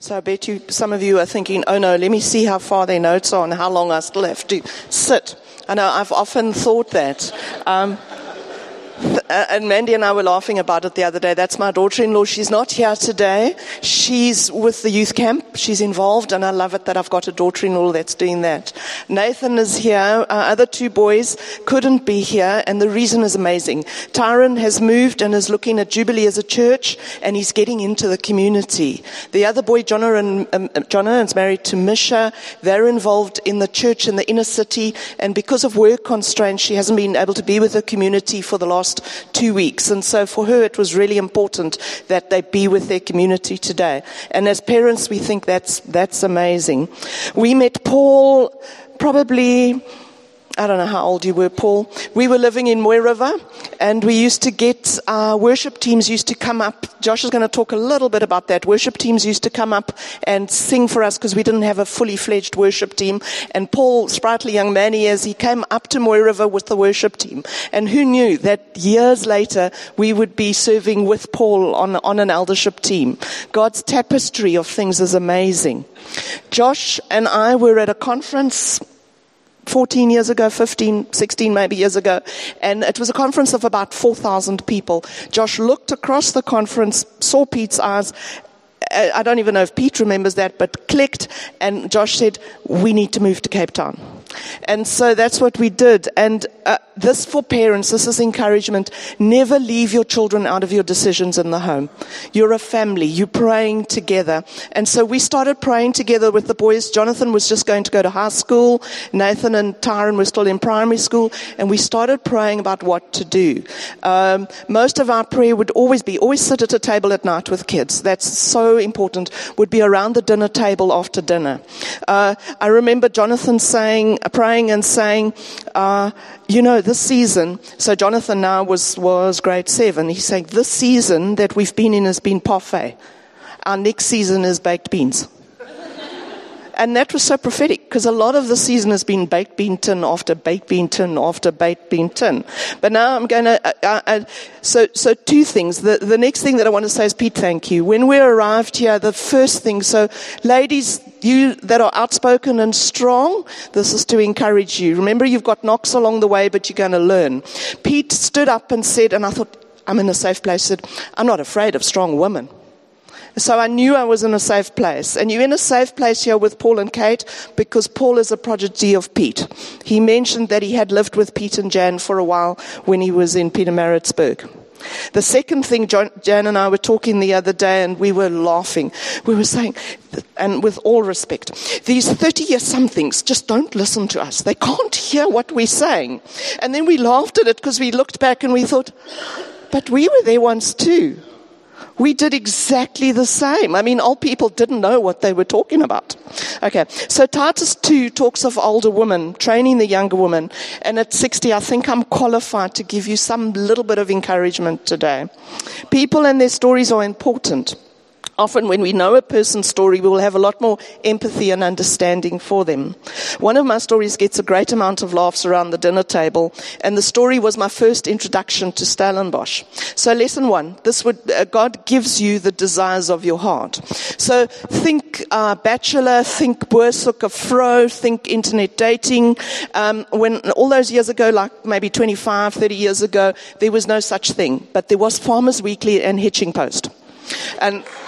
So I bet you some of you are thinking, oh no, let me see how far their notes are and how long I still have to sit. I know I've often thought that. Um, and Mandy and I were laughing about it the other day. That's my daughter-in-law. She's not here today. She's with the youth camp. She's involved, and I love it that I've got a daughter-in-law that's doing that. Nathan is here. Our other two boys couldn't be here, and the reason is amazing. Tyron has moved and is looking at Jubilee as a church, and he's getting into the community. The other boy, Jonathan, um, Jonathan is married to Misha. They're involved in the church in the inner city, and because of work constraints, she hasn't been able to be with the community for the last last two weeks. And so for her, it was really important that they be with their community today. And as parents, we think that's, that's amazing. We met Paul probably I don't know how old you were, Paul. We were living in Mooi River, and we used to get uh, worship teams used to come up. Josh is going to talk a little bit about that. Worship teams used to come up and sing for us because we didn't have a fully fledged worship team. And Paul, sprightly young man he is, he came up to Mooi River with the worship team. And who knew that years later we would be serving with Paul on on an eldership team? God's tapestry of things is amazing. Josh and I were at a conference 14 years ago, 15, 16 maybe years ago, and it was a conference of about 4,000 people. Josh looked across the conference, saw Pete's eyes, I don't even know if Pete remembers that, but clicked, and Josh said, We need to move to Cape Town. And so that's what we did. And uh, this for parents, this is encouragement. Never leave your children out of your decisions in the home. You're a family. You're praying together. And so we started praying together with the boys. Jonathan was just going to go to high school. Nathan and Tyron were still in primary school. And we started praying about what to do. Um, most of our prayer would always be, always sit at a table at night with kids. That's so important. Would be around the dinner table after dinner. Uh, I remember Jonathan saying, praying and saying, uh, you know, this season, so Jonathan now was, was grade seven. He's saying, this season that we've been in has been parfait. Our next season is baked beans. And that was so prophetic because a lot of the season has been baked bean tin after baked bean tin after baked bean tin. But now I'm going to, uh, uh, uh, so, so two things. The, the next thing that I want to say is, Pete, thank you. When we arrived here, the first thing, so ladies, you that are outspoken and strong, this is to encourage you. Remember, you've got knocks along the way, but you're going to learn. Pete stood up and said, and I thought, I'm in a safe place, said, I'm not afraid of strong women. So I knew I was in a safe place. And you're in a safe place here with Paul and Kate because Paul is a prodigy of Pete. He mentioned that he had lived with Pete and Jan for a while when he was in Pietermaritzburg. The second thing, John, Jan and I were talking the other day and we were laughing. We were saying, and with all respect, these 30 year somethings just don't listen to us. They can't hear what we're saying. And then we laughed at it because we looked back and we thought, but we were there once too we did exactly the same. I mean, old people didn't know what they were talking about. Okay, so Titus 2 talks of older women training the younger woman, and at 60, I think I'm qualified to give you some little bit of encouragement today. People and their stories are important often when we know a person's story, we will have a lot more empathy and understanding for them. One of my stories gets a great amount of laughs around the dinner table, and the story was my first introduction to Stellenbosch. So lesson one, this would, uh, God gives you the desires of your heart. So think uh, bachelor, think Boer Soek 'n Vrou, think internet dating. Um, when all those years ago, like maybe 25, 30 years ago, there was no such thing, but there was Farmers Weekly and Hitching Post. And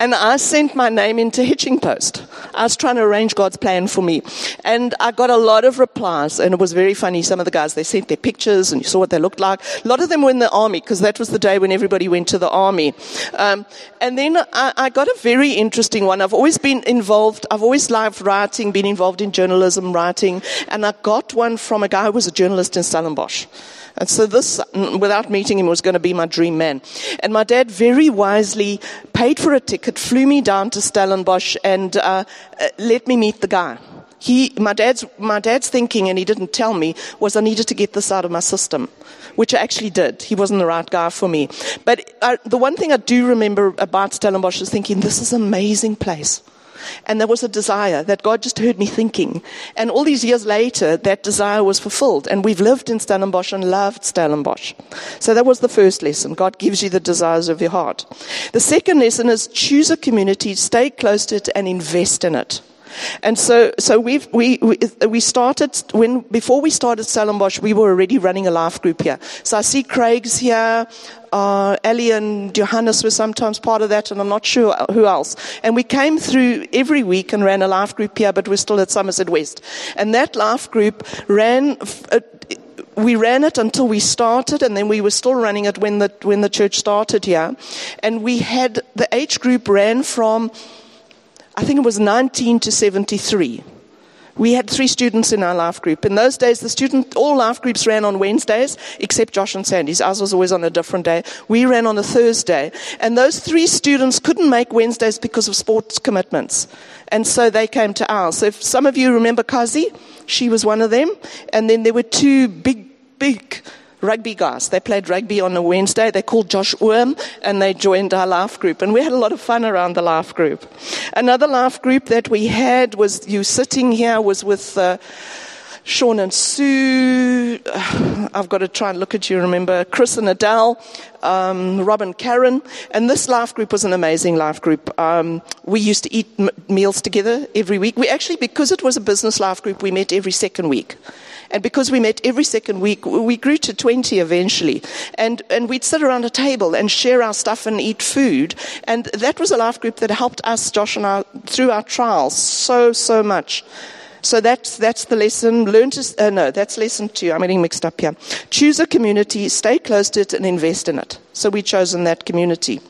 and I sent my name into Hitching Post. I was trying to arrange God's plan for me. And I got a lot of replies, and it was very funny. Some of the guys, they sent their pictures, and you saw what they looked like. A lot of them were in the army, because that was the day when everybody went to the army. Um, and then I, I, got a very interesting one. I've always been involved, I've always loved writing, been involved in journalism, writing, and I got one from a guy who was a journalist in Stellenbosch. And so this, without meeting him, was going to be my dream man. And my dad very wisely paid for a ticket, flew me down to Stellenbosch, and uh, uh, let me meet the guy. He, my dad's, my dad's thinking, and he didn't tell me, was I needed to get this out of my system, which I actually did. He wasn't the right guy for me. But I, the one thing I do remember about Stellenbosch is thinking, this is an amazing place. And there was a desire that God just heard me thinking. And all these years later, that desire was fulfilled. And we've lived in Stellenbosch and loved Stellenbosch. So that was the first lesson. God gives you the desires of your heart. The second lesson is choose a community, stay close to it, and invest in it. And so, so we, we, we started, when, before we started Stellenbosch, we were already running a life group here. So I see Craig's here, uh, Ellie and Johannes were sometimes part of that, and I'm not sure who else. And we came through every week and ran a life group here, but we're still at Somerset West. And that life group ran, uh, we ran it until we started, and then we were still running it when the, when the church started here. And we had, the age group ran from I think it was 19 to 73. We had three students in our life group. In those days, the student, all life groups ran on Wednesdays, except Josh and Sandy's. Ours was always on a different day. We ran on a Thursday. And those three students couldn't make Wednesdays because of sports commitments. And so they came to ours. So if some of you remember Kazi, she was one of them. And then there were two big, big rugby guys. They played rugby on a Wednesday. They called Josh Worm and they joined our laugh group. And we had a lot of fun around the laugh group. Another laugh group that we had was you sitting here was with uh, Sean and Sue. I've got to try and look at you, remember Chris and Adele, um, Rob and Karen. And this laugh group was an amazing laugh group. Um, we used to eat m- meals together every week. We actually, because it was a business laugh group, we met every second week. And because we met every second week, we grew to 20 eventually. And, and we'd sit around a table and share our stuff and eat food. And that was a life group that helped us, Josh and I, through our trials so, so much. So that's, that's the lesson. Learn to, uh, no, that's lesson two. I'm getting mixed up here. Choose a community, stay close to it, and invest in it. So we've chosen that community.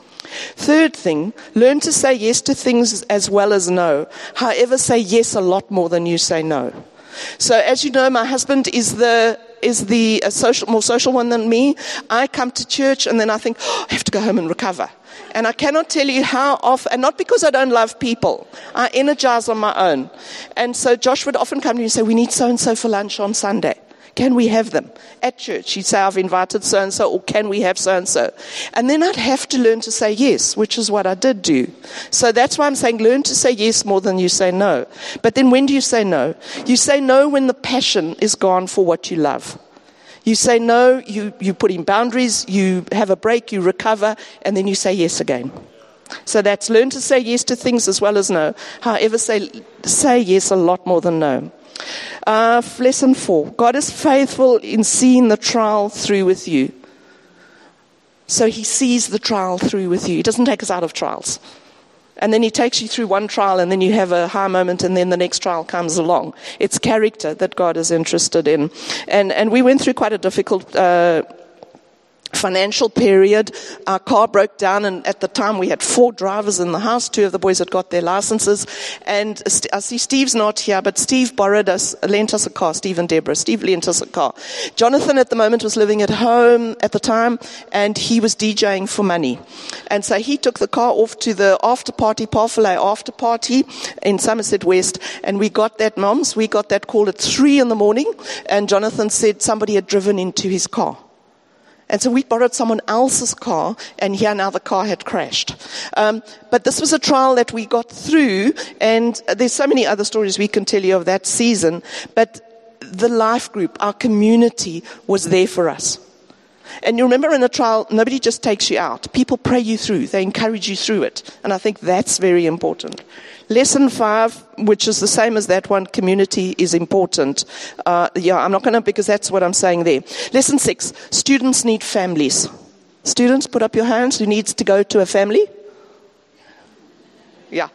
Third thing, learn to say yes to things as well as no. However, say yes a lot more than you say no. So as you know, my husband is the is the uh, social, more social one than me. I come to church and then I think, oh, I have to go home and recover. And I cannot tell you how often, and not because I don't love people, I energize on my own. And so Josh would often come to me and say, we need so and so for lunch on Sunday. Can we have them at church? He'd say, I've invited so and so, or can we have so and so? And then I'd have to learn to say yes, which is what I did do. So that's why I'm saying learn to say yes more than you say no. But then when do you say no? You say no when the passion is gone for what you love. You say no, you, you put in boundaries, you have a break, you recover, and then you say yes again. So that's learn to say yes to things as well as no. However, say, say yes a lot more than no. Uh, lesson four God is faithful in seeing the trial through with you. So he sees the trial through with you. He doesn't take us out of trials. And then he takes you through one trial, and then you have a high moment, and then the next trial comes along. It's character that God is interested in. And, and we went through quite a difficult uh, financial period. Our car broke down, and at the time we had four drivers in the house. Two of the boys had got their licenses, and I see Steve's not here, but Steve borrowed us, lent us a car. Steve and Deborah. Steve lent us a car. Jonathan at the moment was living at home at the time, and he was DJing for money, and so he took the car off to the after party, Parfalay after party in Somerset West, and we got that, moms, we got that call at three in the morning, and Jonathan said somebody had driven into his car. And so we borrowed someone else's car, and here now the car had crashed. Um, but this was a trial that we got through, and there's so many other stories we can tell you of that season. But the life group, our community, was there for us. And you remember in a trial, nobody just takes you out. People pray you through. They encourage you through it. And I think that's very important. Lesson five, which is the same as that one, community is important. Uh, yeah, I'm not going to, because that's what I'm saying there. Lesson six, students need families. Students, put up your hands. Who needs to go to a family? Yeah.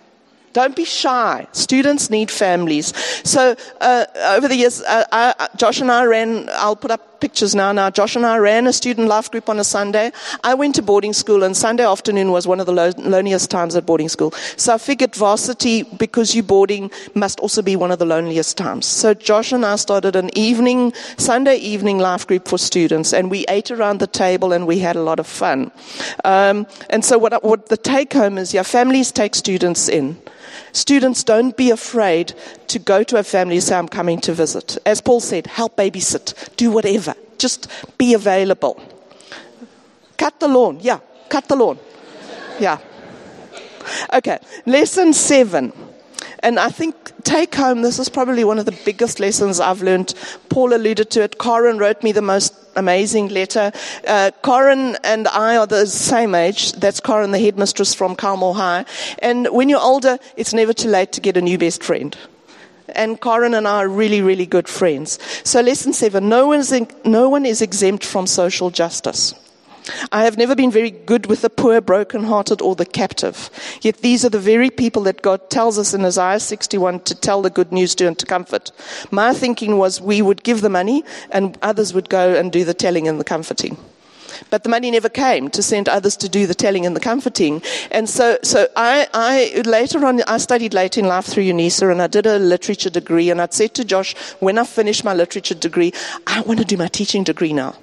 Don't be shy. Students need families. So uh, over the years, uh, I, Josh and I ran. I'll put up pictures now. Now, Josh and I ran a student life group on a Sunday. I went to boarding school, and Sunday afternoon was one of the loneliest times at boarding school. So I figured varsity, because you're boarding, must also be one of the loneliest times. So Josh and I started an evening, Sunday evening life group for students, and we ate around the table and we had a lot of fun. Um, and so what, what the take home is, yeah, families take students in. Students, don't be afraid to go to a family and say, I'm coming to visit. As Paul said, help babysit, do whatever. Just be available. Cut the lawn. Yeah, cut the lawn. Yeah. Okay, lesson seven. And I think take home, this is probably one of the biggest lessons I've learned. Paul alluded to it. Corin wrote me the most amazing letter. Uh, Corin and I are the same age. That's Corin, the headmistress from Carmel High. And when you're older, it's never too late to get a new best friend and Corin and I are really, really good friends. So lesson seven, no one is, no one is exempt from social justice. I have never been very good with the poor, broken-hearted, or the captive. Yet these are the very people that God tells us in Isaiah 61 to tell the good news to and to comfort. My thinking was we would give the money and others would go and do the telling and the comforting. But the money never came to send others to do the telling and the comforting. And so, so I, I, later on, I studied late in life through UNISA and I did a literature degree and I'd said to Josh, when I finish my literature degree, I want to do my teaching degree now.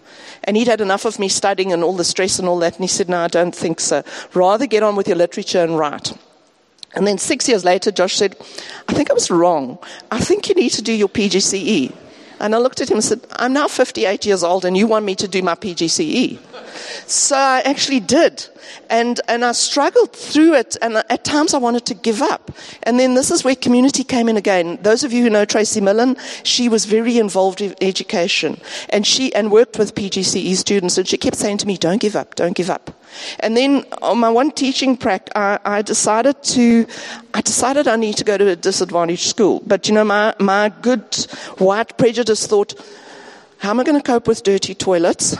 And he'd had enough of me studying and all the stress and all that. And he said, No, I don't think so. Rather get on with your literature and write. And then six years later, Josh said, I think I was wrong. I think you need to do your PGCE. And I looked at him and said, I'm now 58 years old and you want me to do my PGCE. So I actually did. And, and I struggled through it, and at times I wanted to give up. And then this is where community came in again. Those of you who know Tracy Millen, she was very involved in education, and she and worked with PGCE students, and she kept saying to me, "Don't give up, don't give up." And then on my one teaching prac, I, I decided to, I decided I need to go to a disadvantaged school. But you know, my my good white prejudice thought, how am I going to cope with dirty toilets?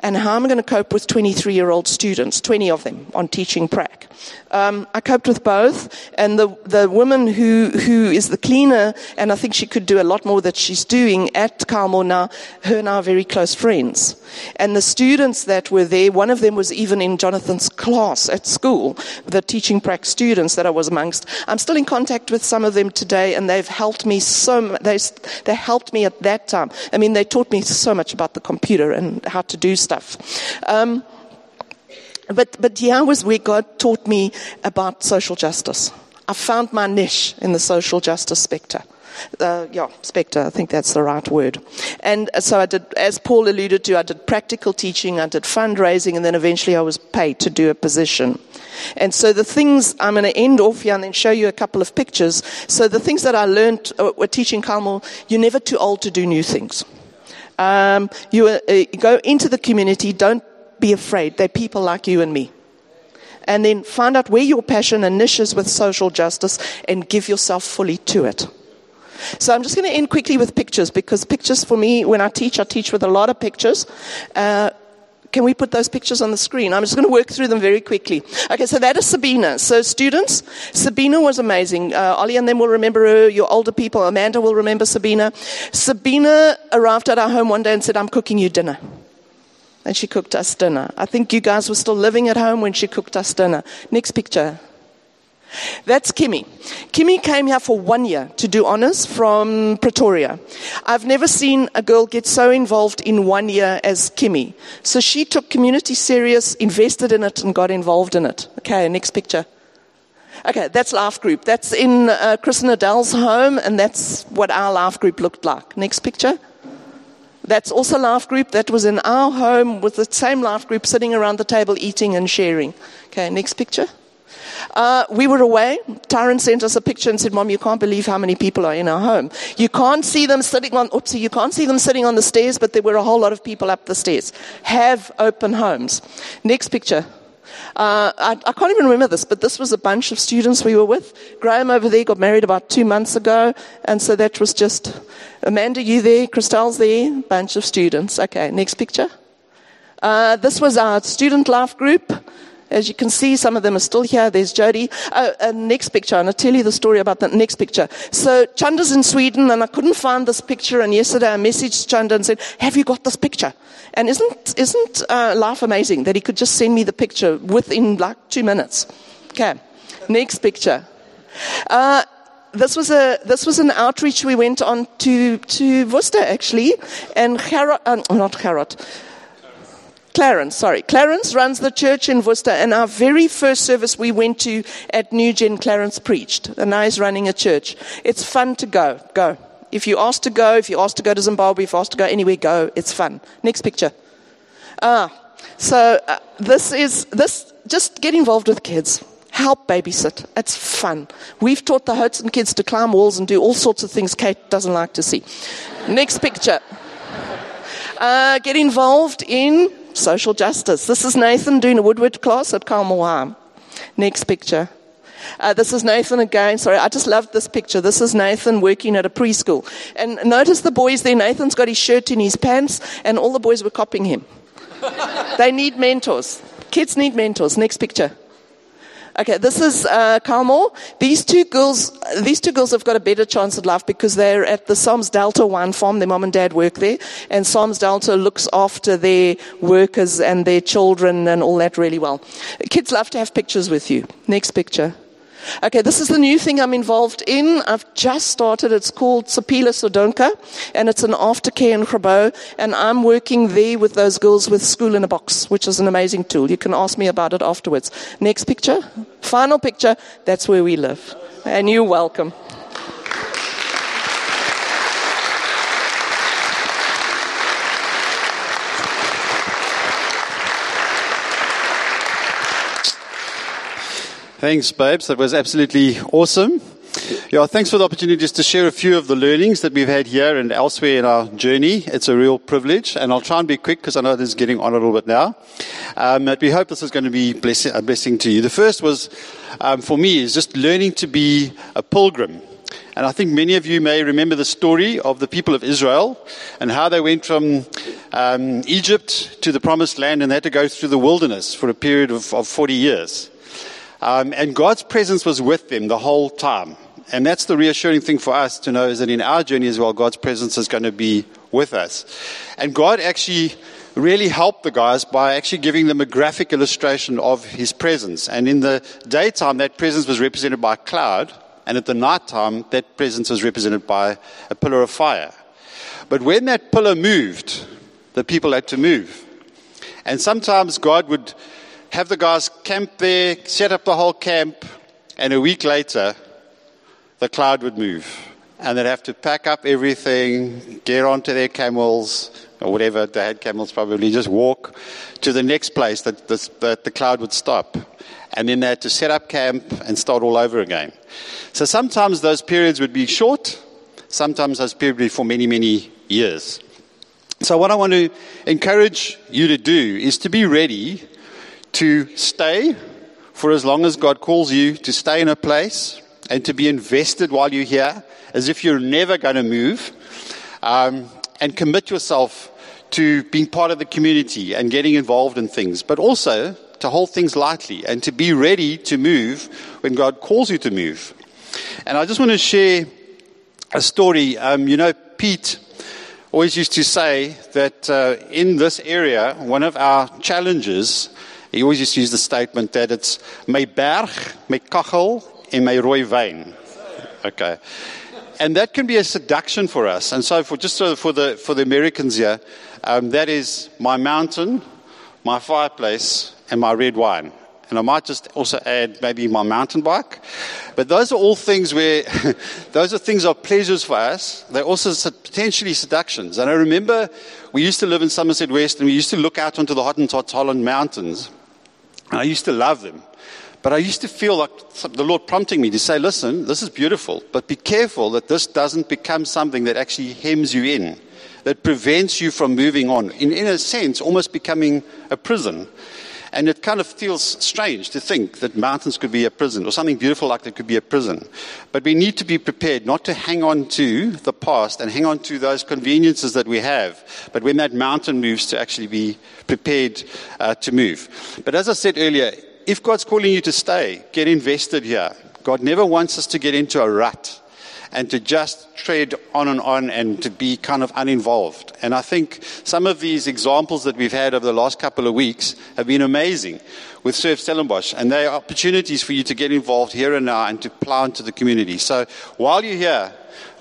And how am I going to cope with 23 year old students, 20 of them on teaching prac. Um, I coped with both, and the, the woman who, who is the cleaner, and I think she could do a lot more that she's doing at Carmel now, her and I are very close friends. And the students that were there, one of them was even in Jonathan's class at school, the teaching prac students that I was amongst. I'm still in contact with some of them today, and they've helped me so much. They, they helped me at that time. I mean, they taught me so much about the computer and how to do stuff. Um, but, but here was where God taught me about social justice. I found my niche in the social justice spectre. Uh, yeah, spectre, I think that's the right word. And so I did, as Paul alluded to, I did practical teaching, I did fundraising, and then eventually I was paid to do a position. And so the things, I'm going to end off here and then show you a couple of pictures. So the things that I learned uh, were teaching Carmel, you're never too old to do new things. Um, you uh, go into the community, don't be afraid. They're people like you and me. And then find out where your passion and with social justice and give yourself fully to it. So I'm just going to end quickly with pictures because pictures for me, when I teach, I teach with a lot of pictures. Uh, can we put those pictures on the screen? I'm just going to work through them very quickly. Okay, so that is Sabina. So students, Sabina was amazing. Uh, Ollie and them will remember her. Your older people, Amanda will remember Sabina. Sabina arrived at our home one day and said, I'm cooking you dinner and she cooked us dinner. I think you guys were still living at home when she cooked us dinner. Next picture. That's Kimmy. Kimmy came here for one year to do honors from Pretoria. I've never seen a girl get so involved in one year as Kimmy. So she took community serious, invested in it, and got involved in it. Okay, next picture. Okay, that's Life Group. That's in uh, Chris and Adele's home, and that's what our Life Group looked like. Next picture. That's also life group. That was in our home with the same life group sitting around the table eating and sharing. Okay, next picture. Uh, we were away. Tyron sent us a picture and said, Mom, you can't believe how many people are in our home. You can't see them sitting on, oopsie, you can't see them sitting on the stairs, but there were a whole lot of people up the stairs. Have open homes. Next picture. Uh, I, I, can't even remember this, but this was a bunch of students we were with. Graham over there got married about two months ago, and so that was just Amanda, you there, Christelle's there, bunch of students. Okay, next picture. Uh, this was our student life group. As you can see, some of them are still here. There's Jody. Oh, next picture, and I'll tell you the story about the next picture. So Chanda's in Sweden, and I couldn't find this picture. And yesterday I messaged Chanda and said, "Have you got this picture?" And isn't isn't uh, life amazing that he could just send me the picture within like two minutes? Okay, next picture. Uh, this was a this was an outreach we went on to to Worcester actually, and Harrod, uh, not Harrod, Clarence, sorry. Clarence runs the church in Worcester, and our very first service we went to at New Gen, Clarence preached, and now he's running a church. It's fun to go. Go. If you ask to go, if you ask to go to Zimbabwe, if you ask to go anywhere, go. It's fun. Next picture. Ah, so uh, this is, this, just get involved with kids Help babysit. It's fun. We've taught the Hudson kids to climb walls and do all sorts of things Kate doesn't like to see. Next picture. Uh, get involved in social justice. This is Nathan doing a woodwork class at High. Next picture. Uh, this is Nathan again. Sorry, I just loved this picture. This is Nathan working at a preschool. And notice the boys there. Nathan's got his shirt in his pants, and all the boys were copying him. they need mentors. Kids need mentors. Next picture. Okay, this is uh, Carmel. These two girls, these two girls have got a better chance at life because they're at the Solms-Delta One farm. Their mom and dad work there, and Solms-Delta looks after their workers and their children and all that really well. Kids love to have pictures with you. Next picture. Okay, this is the new thing I'm involved in. I've just started. It's called Sapila Sodonka, and it's an aftercare in Grabouw. And I'm working there with those girls with School in a Box, which is an amazing tool. You can ask me about it afterwards. Next picture. Final picture. That's where we live. And you're welcome. Thanks, Babes. That was absolutely awesome. Yeah, thanks for the opportunity just to share a few of the learnings that we've had here and elsewhere in our journey. It's a real privilege, and I'll try and be quick because I know this is getting on a little bit now. Um, but we hope this is going to be blessing, a blessing to you. The first was, um, for me, is just learning to be a pilgrim. And I think many of you may remember the story of the people of Israel and how they went from um, Egypt to the promised land and they had to go through the wilderness for a period of, of 40 years. Um, and God's presence was with them the whole time. And that's the reassuring thing for us to know is that in our journey as well, God's presence is going to be with us. And God actually really helped the guys by actually giving them a graphic illustration of his presence. And in the daytime, that presence was represented by a cloud. And at the nighttime, that presence was represented by a pillar of fire. But when that pillar moved, the people had to move. And sometimes God would have the guys camp there, set up the whole camp, and a week later, the cloud would move. And they'd have to pack up everything, get onto their camels, or whatever, they had camels probably, just walk to the next place that, that the cloud would stop. And then they had to set up camp and start all over again. So sometimes those periods would be short, sometimes those periods would be for many, many years. So, what I want to encourage you to do is to be ready to stay for as long as God calls you to stay in a place and to be invested while you're here, as if you're never going to move, um, and commit yourself to being part of the community and getting involved in things, but also to hold things lightly and to be ready to move when God calls you to move. And I just want to share a story. Um, you know, Pete always used to say that uh, in this area, one of our challenges he always used to use the statement that it's my berg, my kachel, and my rooi wyn. Okay. And that can be a seduction for us. And so, for just for the, for the Americans here, um, that is my mountain, my fireplace, and my red wine. And I might just also add maybe my mountain bike. But those are all things where, those are things are pleasures for us. They're also potentially seductions. And I remember we used to live in Somerset West and we used to look out onto the Hottentot Holland Mountains. I used to love them. But I used to feel like the Lord prompting me to say, listen, this is beautiful, but be careful that this doesn't become something that actually hems you in, that prevents you from moving on. In, in a sense, almost becoming a prison. And it kind of feels strange to think that mountains could be a prison or something beautiful like that could be a prison. But we need to be prepared not to hang on to the past and hang on to those conveniences that we have. But when that mountain moves, to actually be prepared uh, to move. But as I said earlier, if God's calling you to stay, get invested here. God never wants us to get into a rut and to just tread on and on and to be kind of uninvolved. And I think some of these examples that we've had over the last couple of weeks have been amazing with Serve Stellenbosch. And they are opportunities for you to get involved here and now and to plow into the community. So while you're here,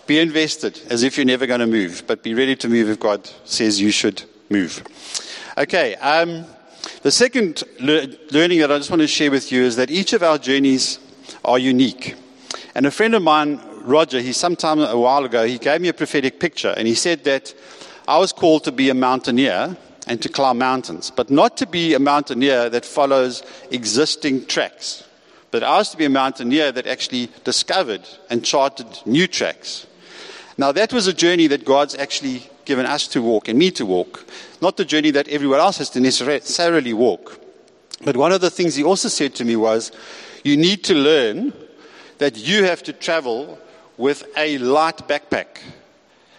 be invested as if you're never going to move, but be ready to move if God says you should move. Okay. Um, the second le- learning that I just want to share with you is that each of our journeys are unique. And a friend of mine Roger, he sometime a while ago, he gave me a prophetic picture and he said that I was called to be a mountaineer and to climb mountains, but not to be a mountaineer that follows existing tracks, but I was to be a mountaineer that actually discovered and charted new tracks. Now, that was a journey that God's actually given us to walk and me to walk, not the journey that everyone else has to necessarily walk. But one of the things he also said to me was, You need to learn that you have to travel with a light backpack.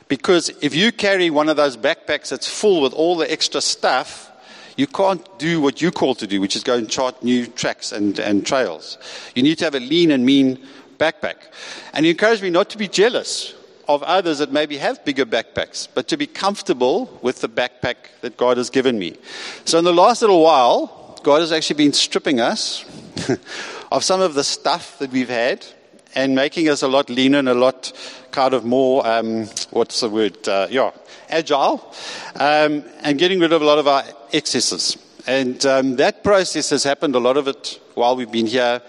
Because if you carry one of those backpacks that's full with all the extra stuff, you can't do what you call to do, which is go and chart new tracks and, and trails. You need to have a lean and mean backpack. And he encouraged me not to be jealous of others that maybe have bigger backpacks, but to be comfortable with the backpack that God has given me. So in the last little while, God has actually been stripping us of some of the stuff that we've had and making us a lot leaner and a lot kind of more, um, what's the word? Uh, yeah, agile, um, and getting rid of a lot of our excesses. And um, that process has happened, a lot of it while we've been here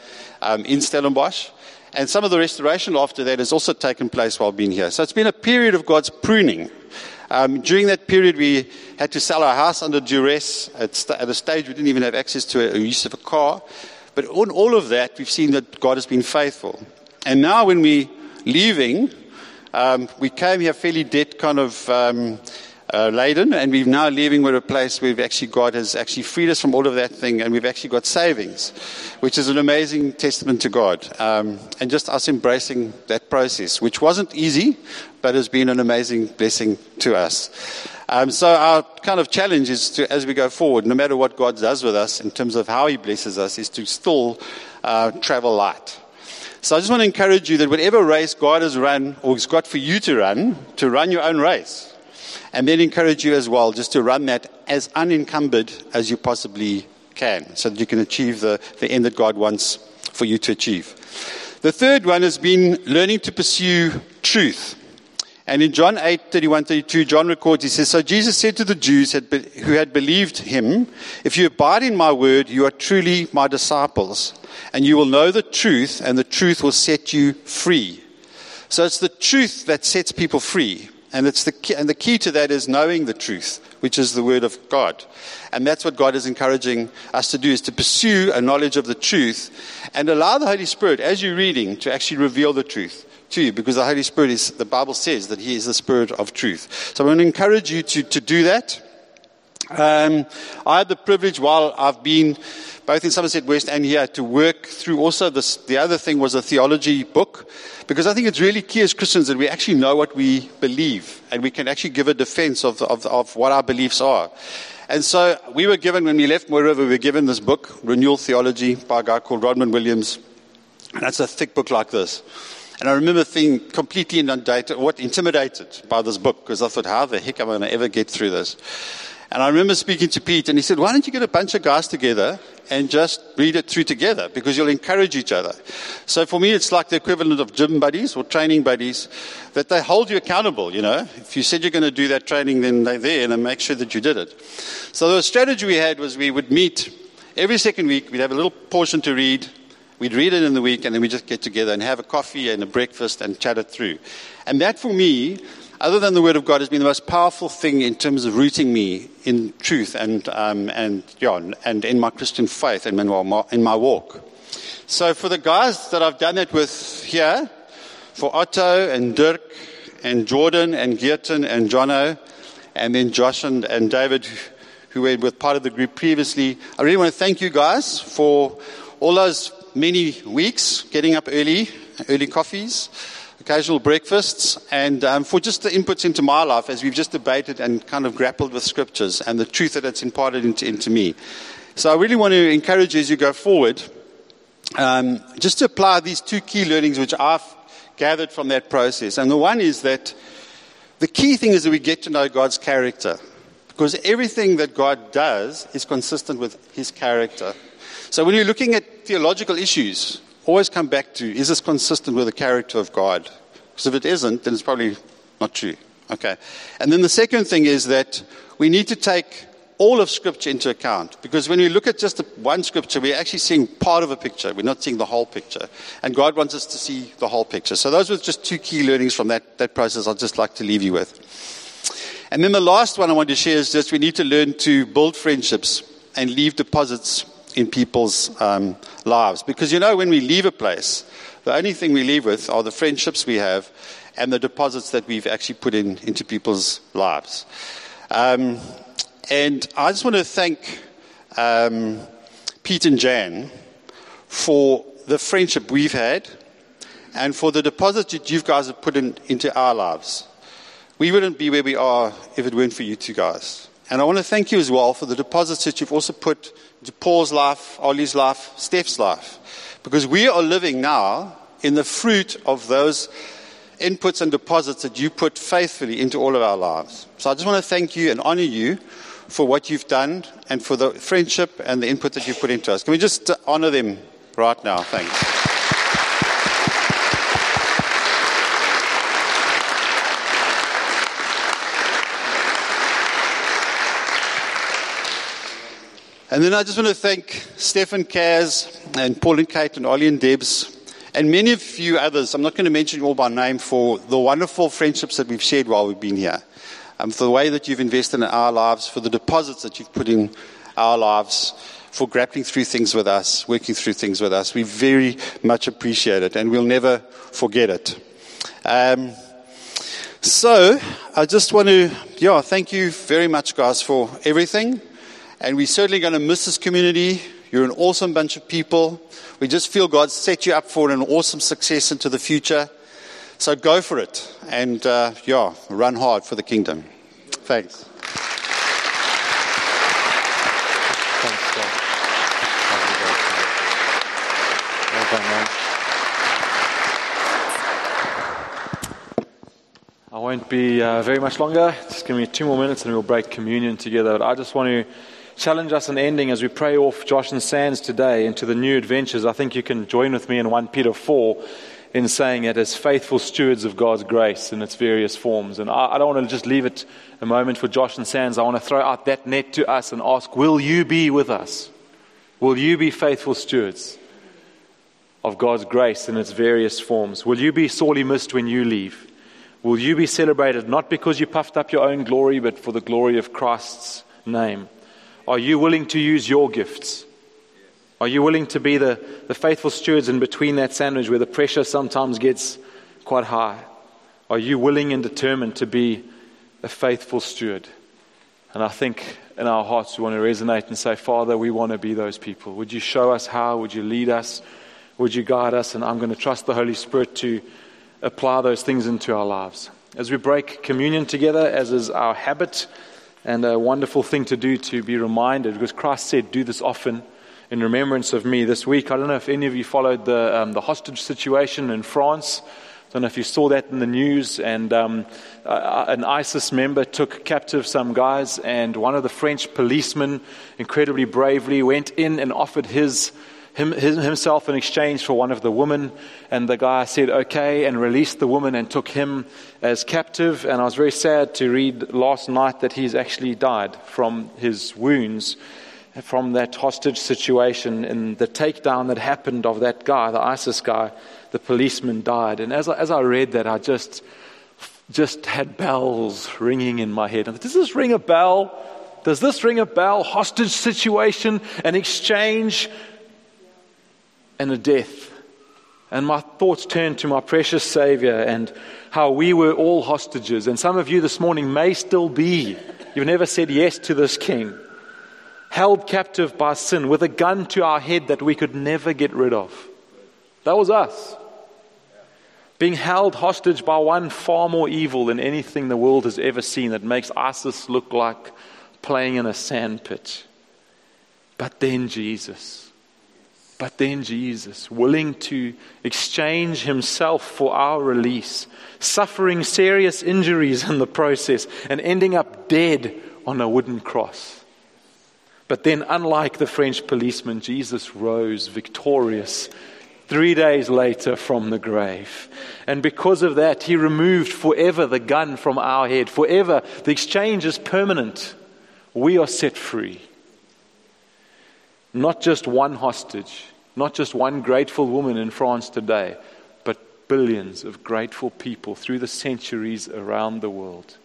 um, in Stellenbosch. And some of the restoration after that has also taken place while being here. So it's been a period of God's pruning. Um, during that period, we had to sell our house under duress. At, st- at, a stage, we didn't even have access to a, a use of a car. But on all of that, we've seen that God has been faithful. And now, when we're leaving, um, we came here fairly debt kind of um, uh, laden, and we're now leaving with a place where we've actually God has actually freed us from all of that thing, and we've actually got savings, which is an amazing testament to God. Um, and just us embracing that process, which wasn't easy, but has been an amazing blessing to us. Um, so our kind of challenge is to, as we go forward, no matter what God does with us in terms of how He blesses us, is to still uh, travel light. So I just want to encourage you that whatever race God has run or has got for you to run, to run your own race. And then encourage you as well just to run that as unencumbered as you possibly can so that you can achieve the, the end that God wants for you to achieve. The third one has been learning to pursue truth. And in John 8, 31, 32, John records, he says, So Jesus said to the Jews who had believed him, If you abide in my word, you are truly my disciples, and you will know the truth, and the truth will set you free. So it's the truth that sets people free. And, it's the key, and the key to that is knowing the truth, which is the word of God. And that's what God is encouraging us to do, is to pursue a knowledge of the truth and allow the Holy Spirit, as you're reading, to actually reveal the truth to you because the Holy Spirit is, the Bible says that He is the Spirit of truth. So I want to encourage you to, to do that. Um, I had the privilege while I've been both in Somerset West and here to work through also this, the other thing was a theology book because I think it's really key as Christians that we actually know what we believe and we can actually give a defense of, of, of what our beliefs are. And so we were given, when we left Mooi River, we were given this book, Renewal Theology, by a guy called Rodman Williams. And that's a thick book like this. And I remember being completely inundated, what, intimidated by this book because I thought, how the heck am I going to ever get through this? And I remember speaking to Pete, and he said, Why don't you get a bunch of guys together and just read it through together because you'll encourage each other. So for me, it's like the equivalent of gym buddies or training buddies that they hold you accountable, you know. If you said you're going to do that training, then they're there and they make sure that you did it. So the strategy we had was we would meet every second week, we'd have a little portion to read, We'd read it in the week and then we just get together and have a coffee and a breakfast and chat it through. And that for me, other than the Word of God, has been the most powerful thing in terms of rooting me in truth and, um, and, yeah, and in my Christian faith and in my, in my walk. So for the guys that I've done it with here, for Otto and Dirk and Jordan and Geerton and Jono, and then Josh and, and David, who were with part of the group previously, I really want to thank you guys for all those many weeks, getting up early, early coffees, occasional breakfasts, and um, for just the inputs into my life as we've just debated and kind of grappled with scriptures and the truth that it's imparted into, into me. So I really want to encourage you as you go forward, um, just to apply these two key learnings which I've gathered from that process. And the one is that the key thing is that we get to know God's character. Because everything that God does is consistent with his character. So when you're looking at theological issues, always come back to is this consistent with the character of God? Because if it isn't, then it's probably not true. Okay. And then the second thing is that we need to take all of Scripture into account. Because when we look at just one Scripture, we're actually seeing part of a picture. We're not seeing the whole picture. And God wants us to see the whole picture. So those were just two key learnings from that, that process I'd just like to leave you with. And then the last one I want to share is just we need to learn to build friendships and leave deposits in people's um, lives. Because you know, when we leave a place, the only thing we leave with are the friendships we have and the deposits that we've actually put in into people's lives. Um, and I just want to thank um, Pete and Jan for the friendship we've had and for the deposit that you guys have put in, into our lives. We wouldn't be where we are if it weren't for you two guys. And I want to thank you as well for the deposits that you've also put Paul's life, Ollie's life, Steph's life. Because we are living now in the fruit of those inputs and deposits that you put faithfully into all of our lives. So I just want to thank you and honor you for what you've done and for the friendship and the input that you've put into us. Can we just honor them right now? Thanks. And then I just want to thank Stefan Kaz and Paul and Kate and Ollie and Debs and many of you others. I'm not going to mention you all by name for the wonderful friendships that we've shared while we've been here. Um, for the way that you've invested in our lives, for the deposits that you've put in our lives, for grappling through things with us, working through things with us. We very much appreciate it and we'll never forget it. Um, so, I just want to, yeah, thank you very much, guys, for everything. And we're certainly going to miss this community. You're an awesome bunch of people. We just feel God set you up for an awesome success into the future. So go for it. And uh, yeah, run hard for the kingdom. Thanks. I won't be uh, very much longer. Just give me two more minutes and we'll break communion together. But I just want to challenge us in ending as we pray off Josh and Sands today into the new adventures. I think you can join with me in 1 Peter 4 in saying it as faithful stewards of God's grace in its various forms. And I, I don't want to just leave it a moment for Josh and Sands. I want to throw out that net to us and ask, will you be with us? Will you be faithful stewards of God's grace in its various forms? Will you be sorely missed when you leave? Will you be celebrated not because you puffed up your own glory, but for the glory of Christ's name? Are you willing to use your gifts? Are you willing to be the, the faithful stewards in between that sandwich where the pressure sometimes gets quite high? Are you willing and determined to be a faithful steward? And I think in our hearts we want to resonate and say, Father, we want to be those people. Would you show us how? Would you lead us? Would you guide us? And I'm going to trust the Holy Spirit to apply those things into our lives. As we break communion together, as is our habit, and a wonderful thing to do to be reminded because Christ said, Do this often in remembrance of me. This week, I don't know if any of you followed the, um, the hostage situation in France. I don't know if you saw that in the news. And um, uh, an ISIS member took captive some guys, and one of the French policemen, incredibly bravely, went in and offered his him, himself in exchange for one of the women. And the guy said, okay, and released the woman and took him as captive. And I was very sad to read last night that he's actually died from his wounds from that hostage situation and the takedown that happened of that guy, the ISIS guy, the policeman died. And as I, as I read that, I just, just had bells ringing in my head. Does this ring a bell? Does this ring a bell? Hostage situation, an exchange and a death. And my thoughts turned to my precious Savior and how we were all hostages. And some of you this morning may still be. You've never said yes to this King. Held captive by sin with a gun to our head that we could never get rid of. That was us. Being held hostage by one far more evil than anything the world has ever seen that makes ISIS look like playing in a sandpit. But then Jesus but then Jesus, willing to exchange himself for our release, suffering serious injuries in the process, and ending up dead on a wooden cross. But then, unlike the French policeman, Jesus rose victorious three days later from the grave. And because of that, he removed forever the gun from our head. Forever. The exchange is permanent. We are set free. Not just one hostage, not just one grateful woman in France today, but billions of grateful people through the centuries around the world.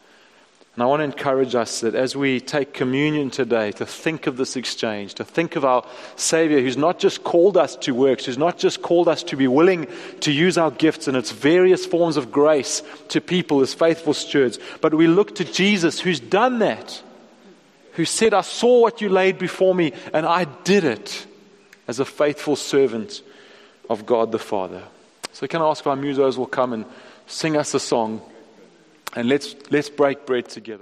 And I want to encourage us that as we take communion today, to think of this exchange, to think of our Savior who's not just called us to works, who's not just called us to be willing to use our gifts and its various forms of grace to people as faithful stewards, but we look to Jesus who's done that, who said, I saw what you laid before me and I did it as a faithful servant of God the Father. So, can I ask if our musos will come and sing us a song? And let's, let's break bread together.